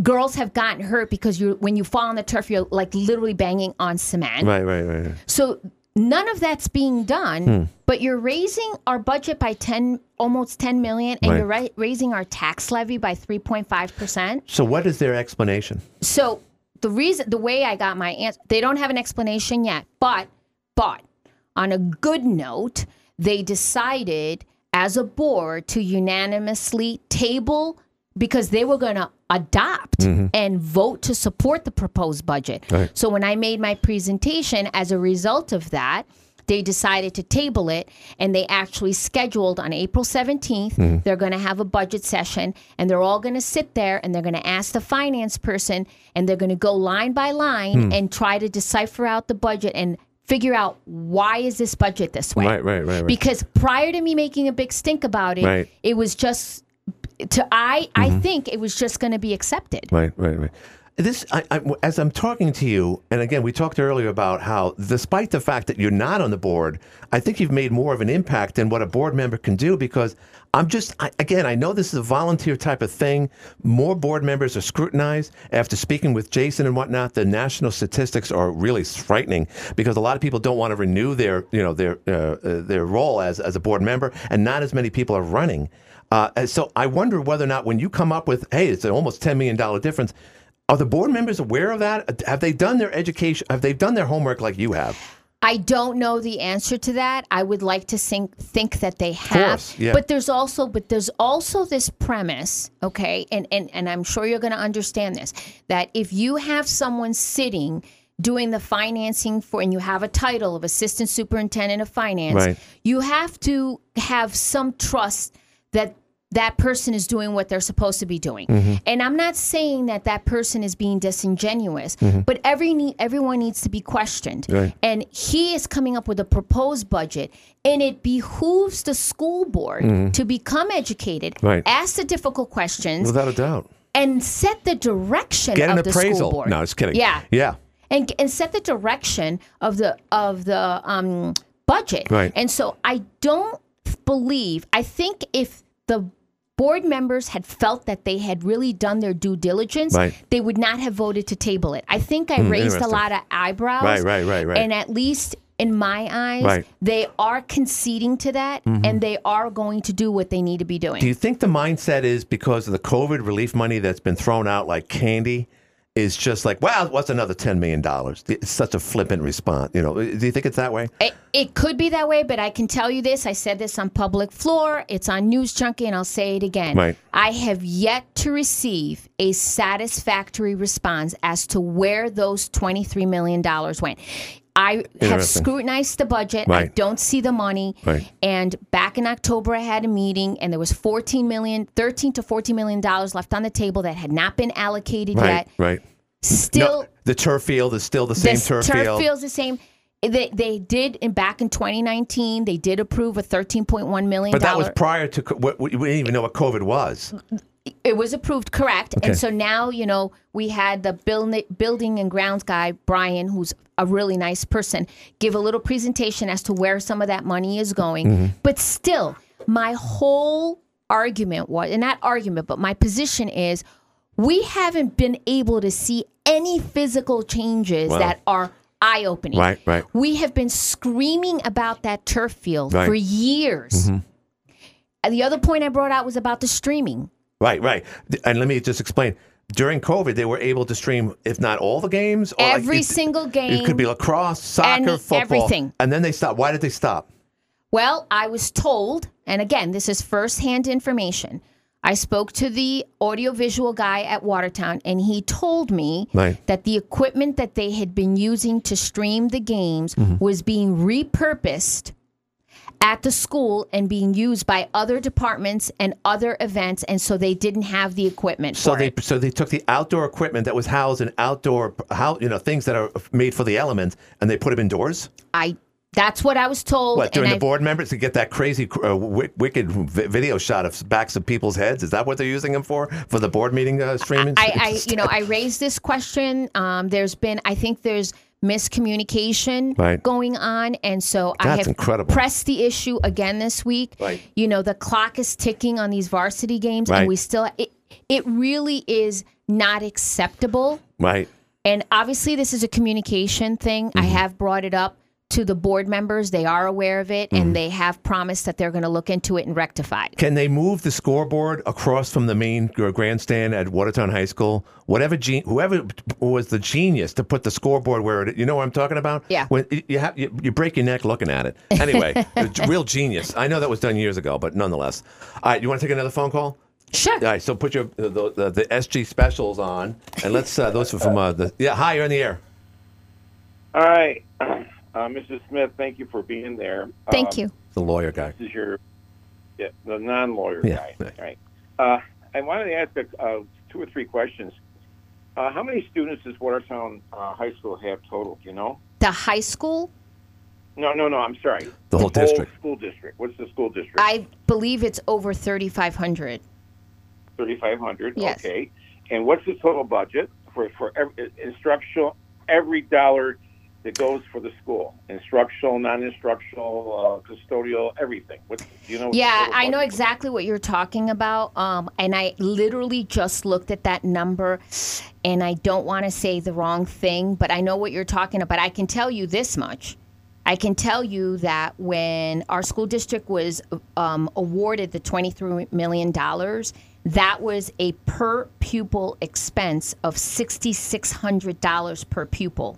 girls have gotten hurt because you when you fall on the turf, you're like literally banging on cement. Right, right, right. right. So none of that's being done, Hmm. but you're raising our budget by 10 almost 10 million and Right. you're ra- raising our tax levy by 3.5%. So what is their explanation? So the reason the way I got my answer they don't have an explanation yet, but but on a good note, they decided as a board to unanimously table because they were going to adopt mm-hmm. and vote to support the proposed budget. Right. So when I made my presentation as a result of that, they decided to table it and they actually scheduled on April 17th. Mm-hmm. They're going to have a budget session and they're all going to sit there and they're going to ask the finance person and they're going to go line by line hmm. and try to decipher out the budget and figure out why is this budget this way. Right, right, right, right. Because prior to me making a big stink about it, Right. it was just to I I think it was just going to be accepted. Right, right, right. This, I, I, as I'm talking to you, and again, we talked earlier about how, despite the fact that you're not on the board, I think you've made more of an impact than what a board member can do. Because I'm just, I, again, I know this is a volunteer type of thing. More board members are scrutinized. After speaking with Jason and whatnot, the national statistics are really frightening because a lot of people don't want to renew their, you know, their uh, uh, their role as as a board member, and not as many people are running. Uh, and so I wonder whether or not when you come up with, hey, it's an almost $10 million difference, are the board members aware of that? Have they done their education? Have they done their homework like you have? I don't know the answer to that. I would like to think think that they have. course, yeah. But there's also but there's also this premise, okay? And and and I'm sure you're going to understand this that if you have someone sitting doing the financing for and you have a title of assistant superintendent of finance, Right. you have to have some trust that that person is doing what they're supposed to be doing. Mm-hmm. And I'm not saying that that person is being disingenuous, but every need, everyone needs to be questioned. Right. And he is coming up with a proposed budget, and it behooves the school board to become educated, Mm-hmm. Right. ask the difficult questions, Without a doubt. and set the direction Get of an the appraisal. school board. No, just kidding. Yeah, Yeah. and and set the direction of the of the um, budget. Right. And so I don't believe. I think if the board members had felt that they had really done their due diligence, Right. they would not have voted to table it. I think I raised a lot of eyebrows. Right, right, right, right. And at least in my eyes, Right. Mm-hmm. they are conceding to that, and they are going to do what they need to be doing. Do you think the mindset is because of the COVID relief money that's been thrown out like candy? Is just like, well, what's another $10 million? It's such a flippant response. You know, do you think it's that way? It, it could be that way, but I can tell you this. I said this on public floor. It's on News Junkie, and I'll say it again. Right. I have yet to receive a satisfactory response as to where those $23 million went. I have scrutinized the budget. I don't see the money. Right. And back in October, I had a meeting, and there was 14 million, 13 to 14 million dollars left on the table that had not been allocated Right, yet. right. Still, No, the turf field is still the same this turf, field. Turf field's the same. They, they did in back in 2019. They did approve a 13.1 million. But that was prior to, co- what- we didn't even know what COVID was. It was approved, correct? Okay. And so now you know we had the build, building and grounds guy Brian, who's a really nice person, give a little presentation as to where some of that money is going. Mm-hmm. But still, my whole argument was, and not argument, but my position is, we haven't been able to see any physical changes Wow. that are eye opening. Right, right. We have been screaming about that turf field Right. Mm-hmm. for years. And the other point I brought out was about the streaming. Right, right. And let me just explain. during COVID, they were able to stream, if not all the games, or like Every it- single game. It could be lacrosse, soccer, and football, everything. and then they stopped. Why did they stop? Well, I was told, and again, this is firsthand information. I spoke to the audiovisual guy at Watertown, and he told me Right. that the equipment that they had been using to stream the games Mm-hmm. was being repurposed at the school and being used by other departments and other events, and so they didn't have the equipment. So they it. so they took the outdoor equipment that was housed in outdoor how you know things that are made for the elements, and they put them indoors. I that's what I was told. What during the I- board members to get that crazy uh, wi- wicked vi- video shot of backs of people's heads? Is that what they're using them for for the board meeting uh, streaming? I, I you know, I raised this question. Um, there's been, I think there's miscommunication Right. going on, and so I have incredible. pressed the issue again this week. Right. You know, the clock is ticking on these varsity games, Right. and we still it. It really is not acceptable. right. And obviously, this is a communication thing. I Mm-hmm. have brought it up to the board members. They are aware of it, Mm-hmm. and they have promised that they're going to look into it and rectify it. Can they move the scoreboard across from the main grandstand at Watertown High School? Whatever, gen- whoever was the genius to put the scoreboard where it, you know what I'm talking about? Yeah. When you- you have you, you break your neck looking at it. Anyway, a g- real genius. I know that was done years ago, but nonetheless. All right, you want to take another phone call? Sure. All right, so put your the, the, the SG specials on, and let's uh, those are from uh, the yeah. Hi, you're in the air. All right, uh, Mrs. Smith, thank you for being there. Thank Um, you. The lawyer guy. This is your yeah, the non-lawyer Yeah, guy. right. Right. Uh, I wanted to ask uh, two or three questions. Uh, how many students does Watertown uh, High School have total? Do you know? The high school, No, no, no. I'm sorry. The whole district. School district. What's the school district? I believe it's over 3,500. 3,500. Yes. Okay. And what's the total budget for for every, instructional? Every dollar that goes for the school, instructional, non-instructional, uh, custodial, everything. What's do you know? what Yeah, I know exactly what you're talking about. Um, and I literally just looked at that number, and I don't want to say the wrong thing, but I know what you're talking about. I can tell you this much. I can tell you that when our school district was um, awarded the $23 million, that was a per pupil expense of $6,600 per pupil.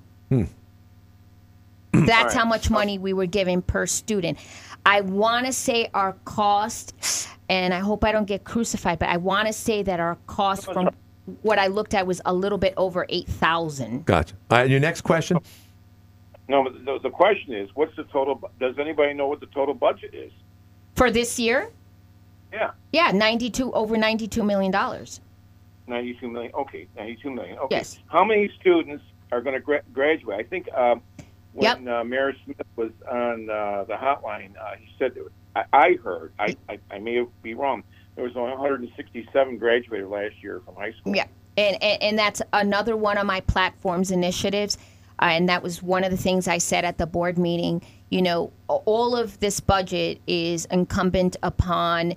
That's All right. how much money we were given per student. I want to say our cost, and I hope I don't get crucified, but I want to say that our cost from what I looked at was a little bit over eight thousand. Gotcha. All right, your next question. No, but the, the question is, what's the total? Does anybody know what the total budget is? For this year? Yeah, Yeah, 92 over 92 million dollars. 92 million. Okay, 92 million. Okay. Yes. How many students are going to gra- graduate? I think um, when uh, Mayor Smith was on uh, the hotline, uh, he said, that, I, I heard, I, I, I may be wrong, there was only 167 graduated last year from high school. Yeah, and, and and that's another one of my platform's initiatives, uh, and that was one of the things I said at the board meeting. You know, all of this budget is incumbent upon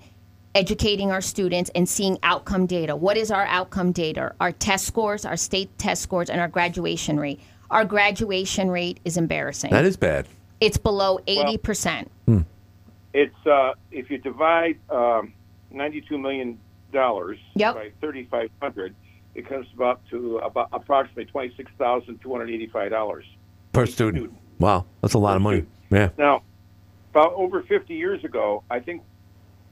educating our students and seeing outcome data. What is our outcome data? Our test scores, our state test scores, and our graduation rate. Our graduation rate is embarrassing. That is bad. it's below eighty percent. It's uh, if you divide um, 92 million dollars Yep. by 3,500, it comes about to about approximately 26,285 dollars. Per student. Wow, that's a lot of money. Yeah. Now, about over 50 years ago, I think,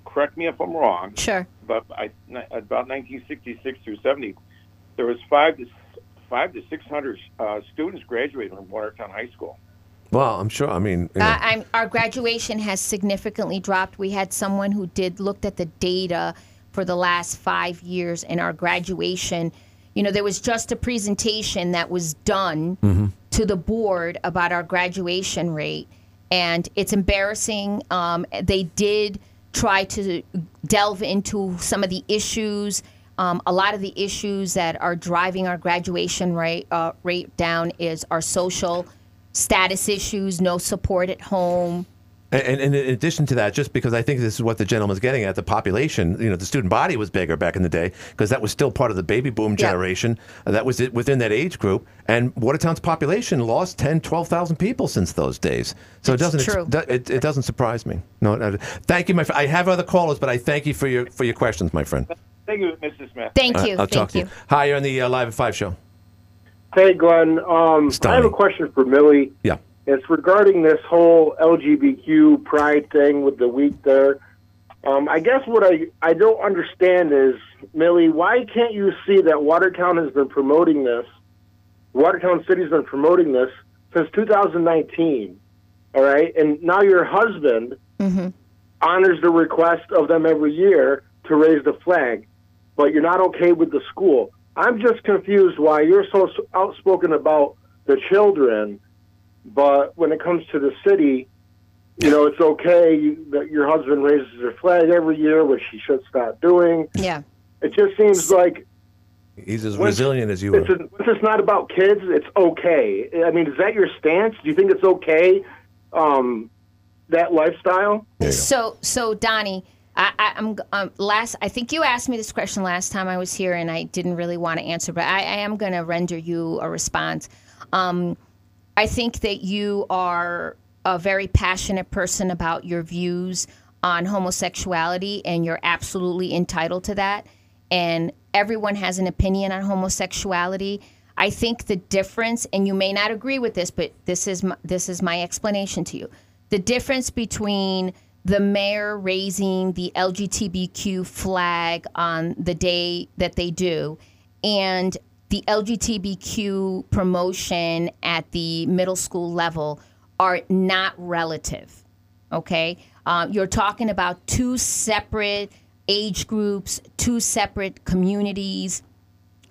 correct me if I'm wrong, Sure. but I, about 1966 through 70, there was five to five to 600 uh, students graduating from Watertown High School. Well, I'm sure. I mean, you know, Uh, I'm, our graduation has significantly dropped. We had someone who did looked at the data for the last five years, and our graduation. You know, there was just a presentation that was done Mm-hmm. to the board about our graduation rate, and it's embarrassing. Um, they did try to delve into some of the issues. Um, a lot of the issues that are driving our graduation rate uh, rate down is our social status issues, no support at home. And, and, and in addition to that, just because I think this is what the gentleman's getting at, the population, you know, the student body was bigger back in the day because that was still part of the baby boom generation. Uh, That was within that age group. And Watertown's population lost 10, 12,000 people since those days. So it doesn't true. it, it doesn't surprise me. No, no, thank you, my friend. I have other callers, but I thank you for your for your questions, my friend. Thank you, Mrs. Smith. Thank All right, you. I'll Thank talk to you. you. Hi, you're on the uh, Live at 5 show. Hey, Glenn. Um, I have a question for Millie. Yeah. It's regarding this whole LGBTQ pride thing with the week there. Um, I guess what I, I don't understand is, Millie, why can't you see that Watertown has been promoting this? Watertown City's been promoting this since 2019. All right. And now your husband Mm-hmm. honors the request of them every year to raise the flag, but you're not okay with the school. I'm just confused why you're so outspoken about the children, but when it comes to the city, you know, it's okay that your husband raises their flag every year, which he should stop doing. Yeah. It just seems like He's as resilient as you it's, are. a, it's just not about kids. It's okay. I mean, is that your stance? Do you think it's okay, um, that lifestyle? So, so Donnie, I, I'm um, last. I think you asked me this question last time I was here, and I didn't really want to answer, but I, I am going to render you a response. Um, I think that you are a very passionate person about your views on homosexuality, and you're absolutely entitled to that. And everyone has an opinion on homosexuality. I think the difference, and you may not agree with this, but this is my, this is my explanation to you. The difference between the mayor raising the LGBTQ flag on the day that they do and the LGBTQ promotion at the middle school level are not relative. Okay? Um, you're talking about two separate age groups, two separate communities.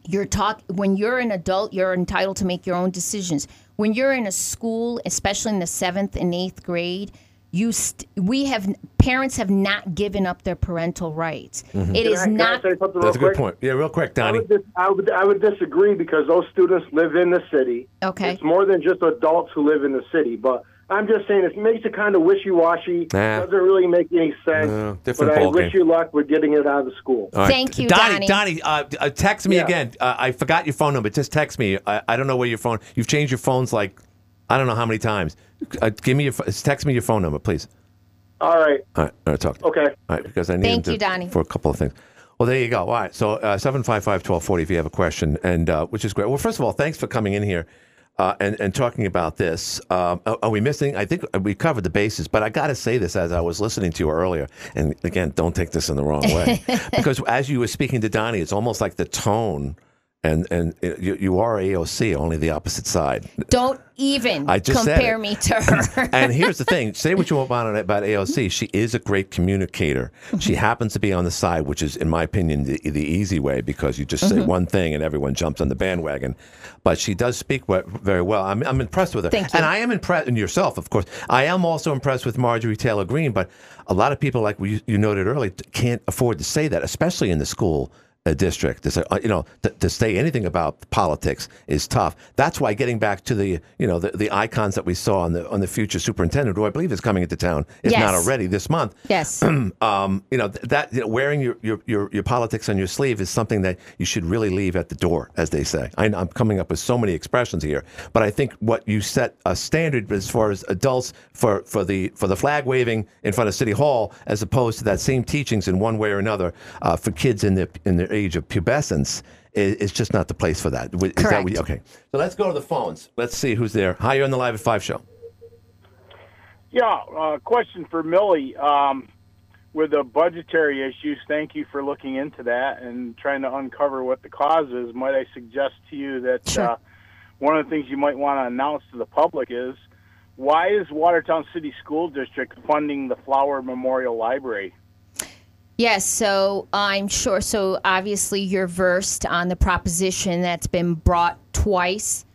You're talk when you're an adult, you're entitled to make your own decisions. When you're in a school, especially in the seventh and eighth grade, you st- we have parents have not given up their parental rights. Mhm. It Can is I- can I not. say something That's a good quick? point. Yeah, real quick, I Donnie. would, dis- I would I would disagree because those students live in the city. Okay. It's more than just adults who live in the city, but I'm just saying it makes it kind of wishy washy. Nah. Doesn't really make any sense. No, different but I ballgame. wish you luck with getting it out of the school. All right. Thank you, Donnie. Donnie. Donnie, uh, uh, text me Yeah. again. Uh, I forgot your phone number. Just text me. I, I don't know where your phone. You've changed your phones like I don't know how many times. Uh, give me your. Text me your phone number, please. All right. All right. All right. Talk. Okay. All right, because I need Thank him to, you, Donnie. for a couple of things. Well, there you go. All right. So uh, seven five five twelve forty. If you have a question, and uh, which is great. Well, first of all, thanks for coming in here. Uh, and, and talking about this, um, are, are we missing? I think we covered the bases, but I got to say this as I was listening to you earlier. And again, don't take this in the wrong way, because as you were speaking to Donnie, it's almost like the tone, and and it, you, you are AOC, only the opposite side. Don't even I just said compare me to her. and here's the thing: say what you want about about AOC, she is a great communicator. She happens to be on the side, which is, in my opinion, the, the easy way because you just say Mhm. one thing and everyone jumps on the bandwagon. But she does speak very well. I'm, I'm impressed with her, Thank you. and I am impressed, and yourself, of course. I am also impressed with Marjorie Taylor Greene. But a lot of people, like we, you noted earlier, can't afford to say that, especially in the school a district. To say, uh, you know, to, to say anything about politics is tough. That's why getting back to the, you know, the, the icons that we saw on the on the future superintendent, who I believe is coming into town, if not already this month. yes. um, you know that you know, wearing your, your your your politics on your sleeve is something that you should really leave at the door, as they say. I, I'm coming up with so many expressions here, but I think what you set a standard as far as adults for, for the for the flag waving in front of City Hall, as opposed to that same teachings in one way or another uh, for kids in the in their age of pubescence. Is, is just not the place for that. Is that what Correct. you- okay, so let's go to the phones. Let's see who's there. Hi, you're on the Live at Five show. Yeah, uh, question for Millie. Um, with the budgetary issues, thank you for looking into that and trying to uncover what the cause is. Might I suggest to you that Sure. uh, one of the things you might want to announce to the public is why is Watertown City School District funding the Flower Memorial Library? Yes, so I'm sure. So obviously, you're versed on the proposition that's been brought twice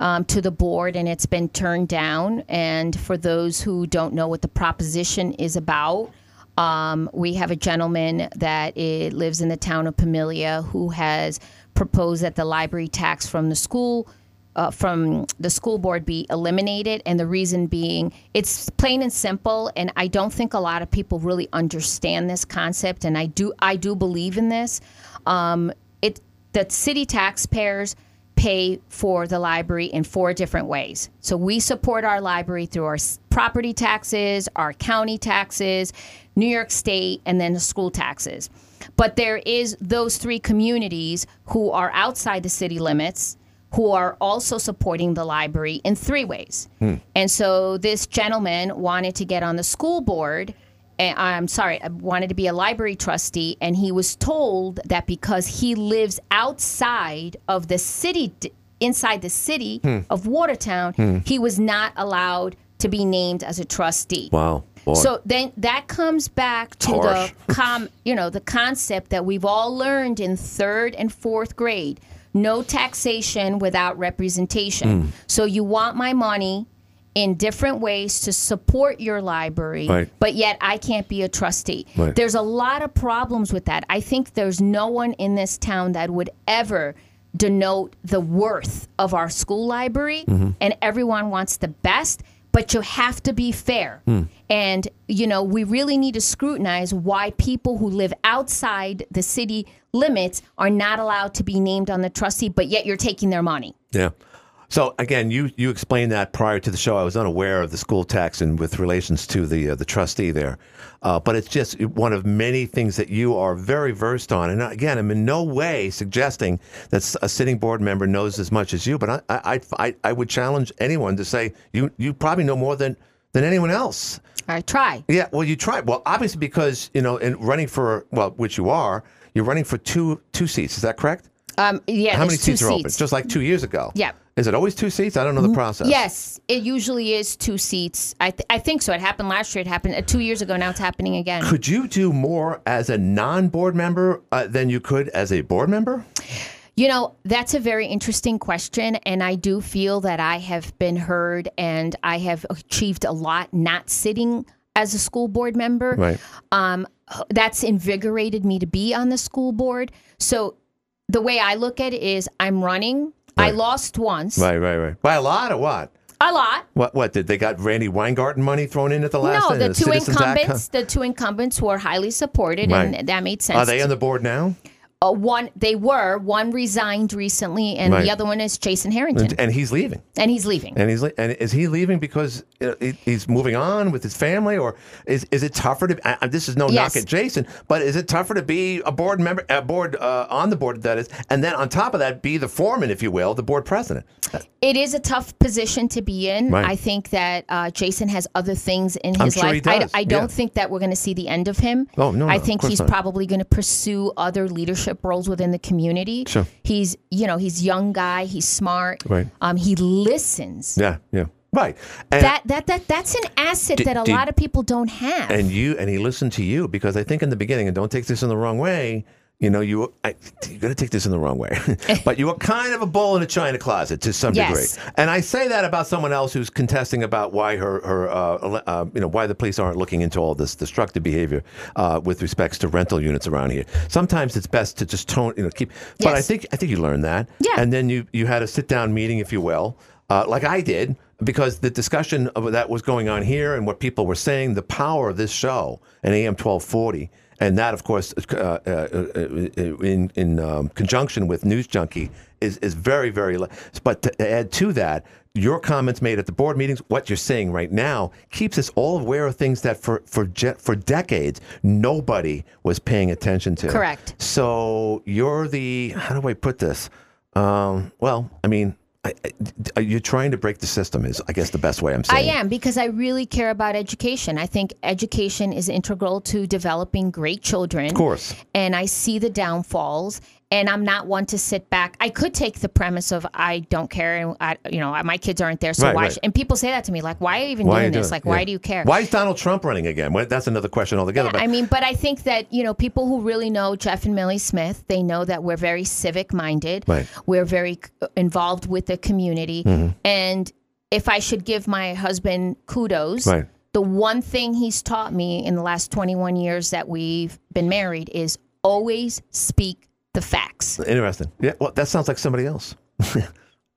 um, to the board and it's been turned down. And for those who don't know what the proposition is about, um, we have a gentleman that eh, lives in the town of Pamelia who has proposed that the library tax from the school uh, from the school board be eliminated, and the reason being it's plain and simple. And I don't think a lot of people really understand this concept, and I do I do believe in this. Um, it the city taxpayers pay for the library in four different ways. So we support our library through our property taxes, our county taxes, New York State, and then the school taxes. But there is those three communities who are outside the city limits who are also supporting the library in three ways. Hmm. And so this gentleman wanted to get on the school board. And I'm sorry, I wanted to be a library trustee, and he was told that because he lives outside of the city, inside the city Hmm. of Watertown, Hmm. he was not allowed to be named as a trustee. Wow. Boy. So then that comes back to harsh. the com, you know, the concept that we've all learned in third and fourth grade: no taxation without representation. Mm. So you want my money in different ways to support your library, Right. but yet I can't be a trustee. Right. There's a lot of problems with that. I think there's no one in this town that would ever denote the worth of our school library, Mhm. and everyone wants the best, but you have to be fair. Hmm. And, you know, we really need to scrutinize why people who live outside the city limits are not allowed to be named on the trustee, but yet you're taking their money. Yeah. So again, you you explained that prior to the show. I was unaware of the school tax and with relations to the uh, the trustee there, uh, but it's just one of many things that you are very versed on. And again, I'm in no way suggesting that a sitting board member knows as much as you. But I I I, I would challenge anyone to say you you probably know more than than anyone else. I try. Yeah, well, you try. Well, obviously because you know, in running for well, which you are, you're running for two two seats. Is that correct? Um, yeah, How many seats are open? Just like two years ago. Yeah. Is it always two seats? I don't know the process. Yes, it usually is two seats. I, th- I think so. It happened last year. It happened uh, two years ago. Now it's happening again. Could you do more as a non-board member uh, than you could as a board member? You know, that's a very interesting question. And I do feel that I have been heard and I have achieved a lot not sitting as a school board member. Right. Um, that's invigorated me to be on the school board. So the way I look at it is I'm running. I lost once. Right, right, right. By a lot or what? A lot. What? What did they got? Randi Weingarten money thrown in at the last? no, thing, the two Citizens Act? incumbents, the two incumbents were highly supported, Right. and that made sense. Are they on the board now? Uh, one, they were. One resigned recently, and Right. the other one is Jason Harrington, And, and he's leaving. and he's leaving. And he's le- and is he leaving because you he- he's moving on with his family, or is is it tougher to? I, I- this is no Yes. knock at Jason, but is it tougher to be a board member, a board uh, on the board that is, and then on top of that, be the foreman, if you will, the board president? It is a tough position to be in. Right. I think that uh, Jason has other things in I'm his sure life. I, does, I don't yeah. think that we're going to see the end of him. Oh, no, I of think course he's not. probably going to pursue other leadership roles within the community. Sure. He's, you know, he's young guy. He's smart. Right. Um, he listens. Yeah, yeah, right. And, that that that that's an asset Did- that a did- lot of people don't have. and you and he listened to you because I think in the beginning, and don't take this in the wrong way. You know, you I, you're going to take this in the wrong way, but you were kind of a bull in a china closet to some Yes. degree. And I say that about someone else who's contesting about why her her uh, uh, you know why the police aren't looking into all this destructive behavior uh, with respects to rental units around here. Sometimes it's best to just tone you know keep. But I think I think you learned that. Yeah. And then you you had a sit down meeting, if you will, uh, like I did, because the discussion of that was going on here and what people were saying, the power of this show and AM twelve forty. And that, of course, uh, uh, uh, in in um, conjunction with News Junkie, is is very very. But to add to that, your comments made at the board meetings, what you're saying right now, keeps us all aware of things that for for je- for decades nobody was paying attention to. Correct. So you're the how do I put this? Um, well, I mean, I, I, you're trying to break the system. Is I guess the best way I'm I saying. it. am because I really care about education. I think education is integral to developing great children. Of course. And I see the downfalls, and I'm not one to sit back. I could take the premise of I don't care, and I, you know, my kids aren't there, so Right, why? right. And people say that to me, like, why are you even Why doing you this? doing? Like, why do you care? Why is Donald Trump running again? Well, that's another question altogether. but I mean, but I think that, you know, people who really know Jeff and Millie Smith, they know that we're very civic minded. Right. We're very involved with the community. Mhm. And if I should give my husband kudos, Right. the one thing he's taught me in the last 21 years that we've been married is always speak the facts. Interesting. Yeah. Well, that sounds like somebody else.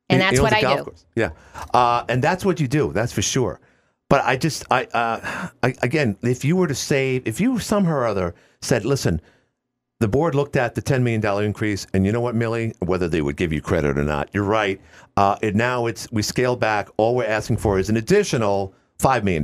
And that's what I do. course. Yeah. Uh, and that's what you do. That's for sure. But I just, I, uh, I, again, if you were to save, if you somehow or other said, listen, the board looked at the $10 million increase, and you know what, Millie? Whether they would give you credit or not, you're right. Uh, and now it's, we scale back. All we're asking for is an additional $5 million.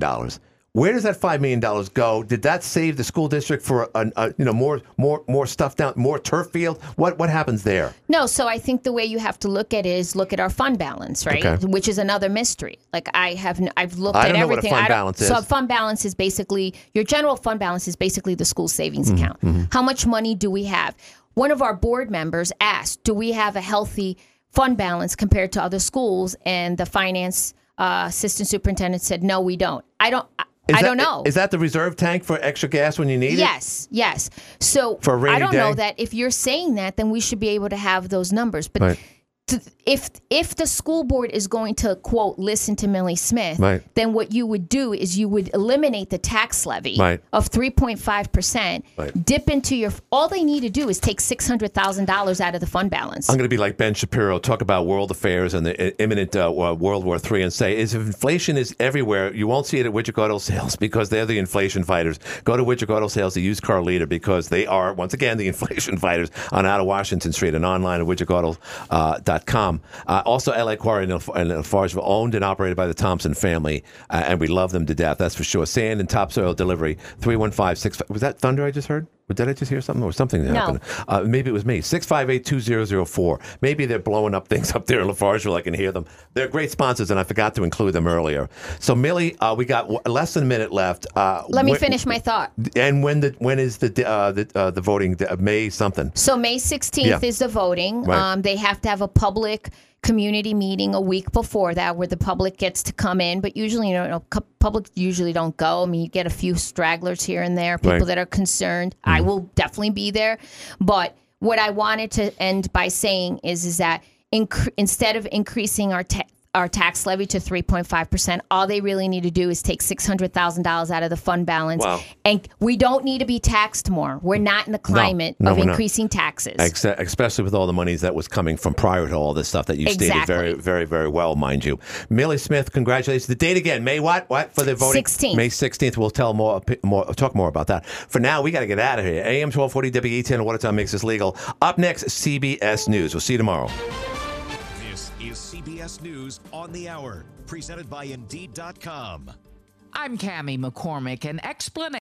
Where does that five million dollars go? Did that save the school district for a, a, you know more more more stuff down, more turf field? What what happens there? No, so I think the way you have to look at it is look at our fund balance, right? Okay. Which is another mystery. Like I have, n- I've looked I at don't know what a everything. fund balance So a fund balance is basically your general fund balance is basically the school savings Mhm, account. mhm. How much money do we have? One of our board members asked, "Do we have a healthy fund balance compared to other schools?" And the finance uh, assistant superintendent said, "No, we don't. I don't. I, Is I that- don't know." Is that the reserve tank for extra gas when you need it? Yes, yes. So For a rainy I don't know that if you're saying that, then we should be able to have those numbers. But Right. To, if if the school board is going to quote listen to Millie Smith, Right. then what you would do is you would eliminate the tax levy Right. of three point five percent. Dip into your. All they need to do is take six hundred thousand dollars out of the fund balance. I'm going to be like Ben Shapiro, talk about world affairs and the imminent uh, World War III, and say, is if inflation is everywhere, you won't see it at Widget Auto Sales because they're the inflation fighters. Go to Widget Auto Sales, the used car leader, because they are once again the inflation fighters on out of Washington Street and online at widgetauto.com. Uh, also, LA Quarry in Lafargeville, owned and operated by the Thompson family, uh, and we love them to death. That's for sure. Sand and topsoil delivery. Three one five six. Was that thunder I just heard? Did I just hear something or something that No. happened? Uh, maybe it was me. 658-2004. Maybe they're blowing up things up there in Lafargeville. I can hear them. They're great sponsors, and I forgot to include them earlier. So, Millie, uh, we got w- less than a minute left. Uh, Let me finish my thought. And when the when is the uh, the uh, the voting? uh, May something. So May 16th Yeah. is the voting. Right. Um, they have to have a public community meeting a week before that where the public gets to come in. But usually, you know, you know, cu- public usually don't go. I mean, you get a few stragglers here and there, people Right. that are concerned. I mm-hmm. will definitely be there. But what I wanted to end by saying is, is that inc- instead of increasing our ta- our tax levy to 3.5%, all they really need to do is take $600,000 out of the fund balance. Wow. And we don't need to be taxed more. We're not in the climate no, of we're not. increasing taxes. Ex- especially with all the monies that was coming from prior to all this stuff that you stated very, very, very well, mind you. Millie Smith, congratulations. The date again, May what? What for the voting? 16th. May 16th. We'll tell more, more talk more about that. For now, we got to get out of here. AM 1240 WATN and Watertown makes this legal. Up next, CBS News. We'll see you tomorrow. CBS News on the Hour, presented by Indeed.com. I'm Cami McCormick, and explanation.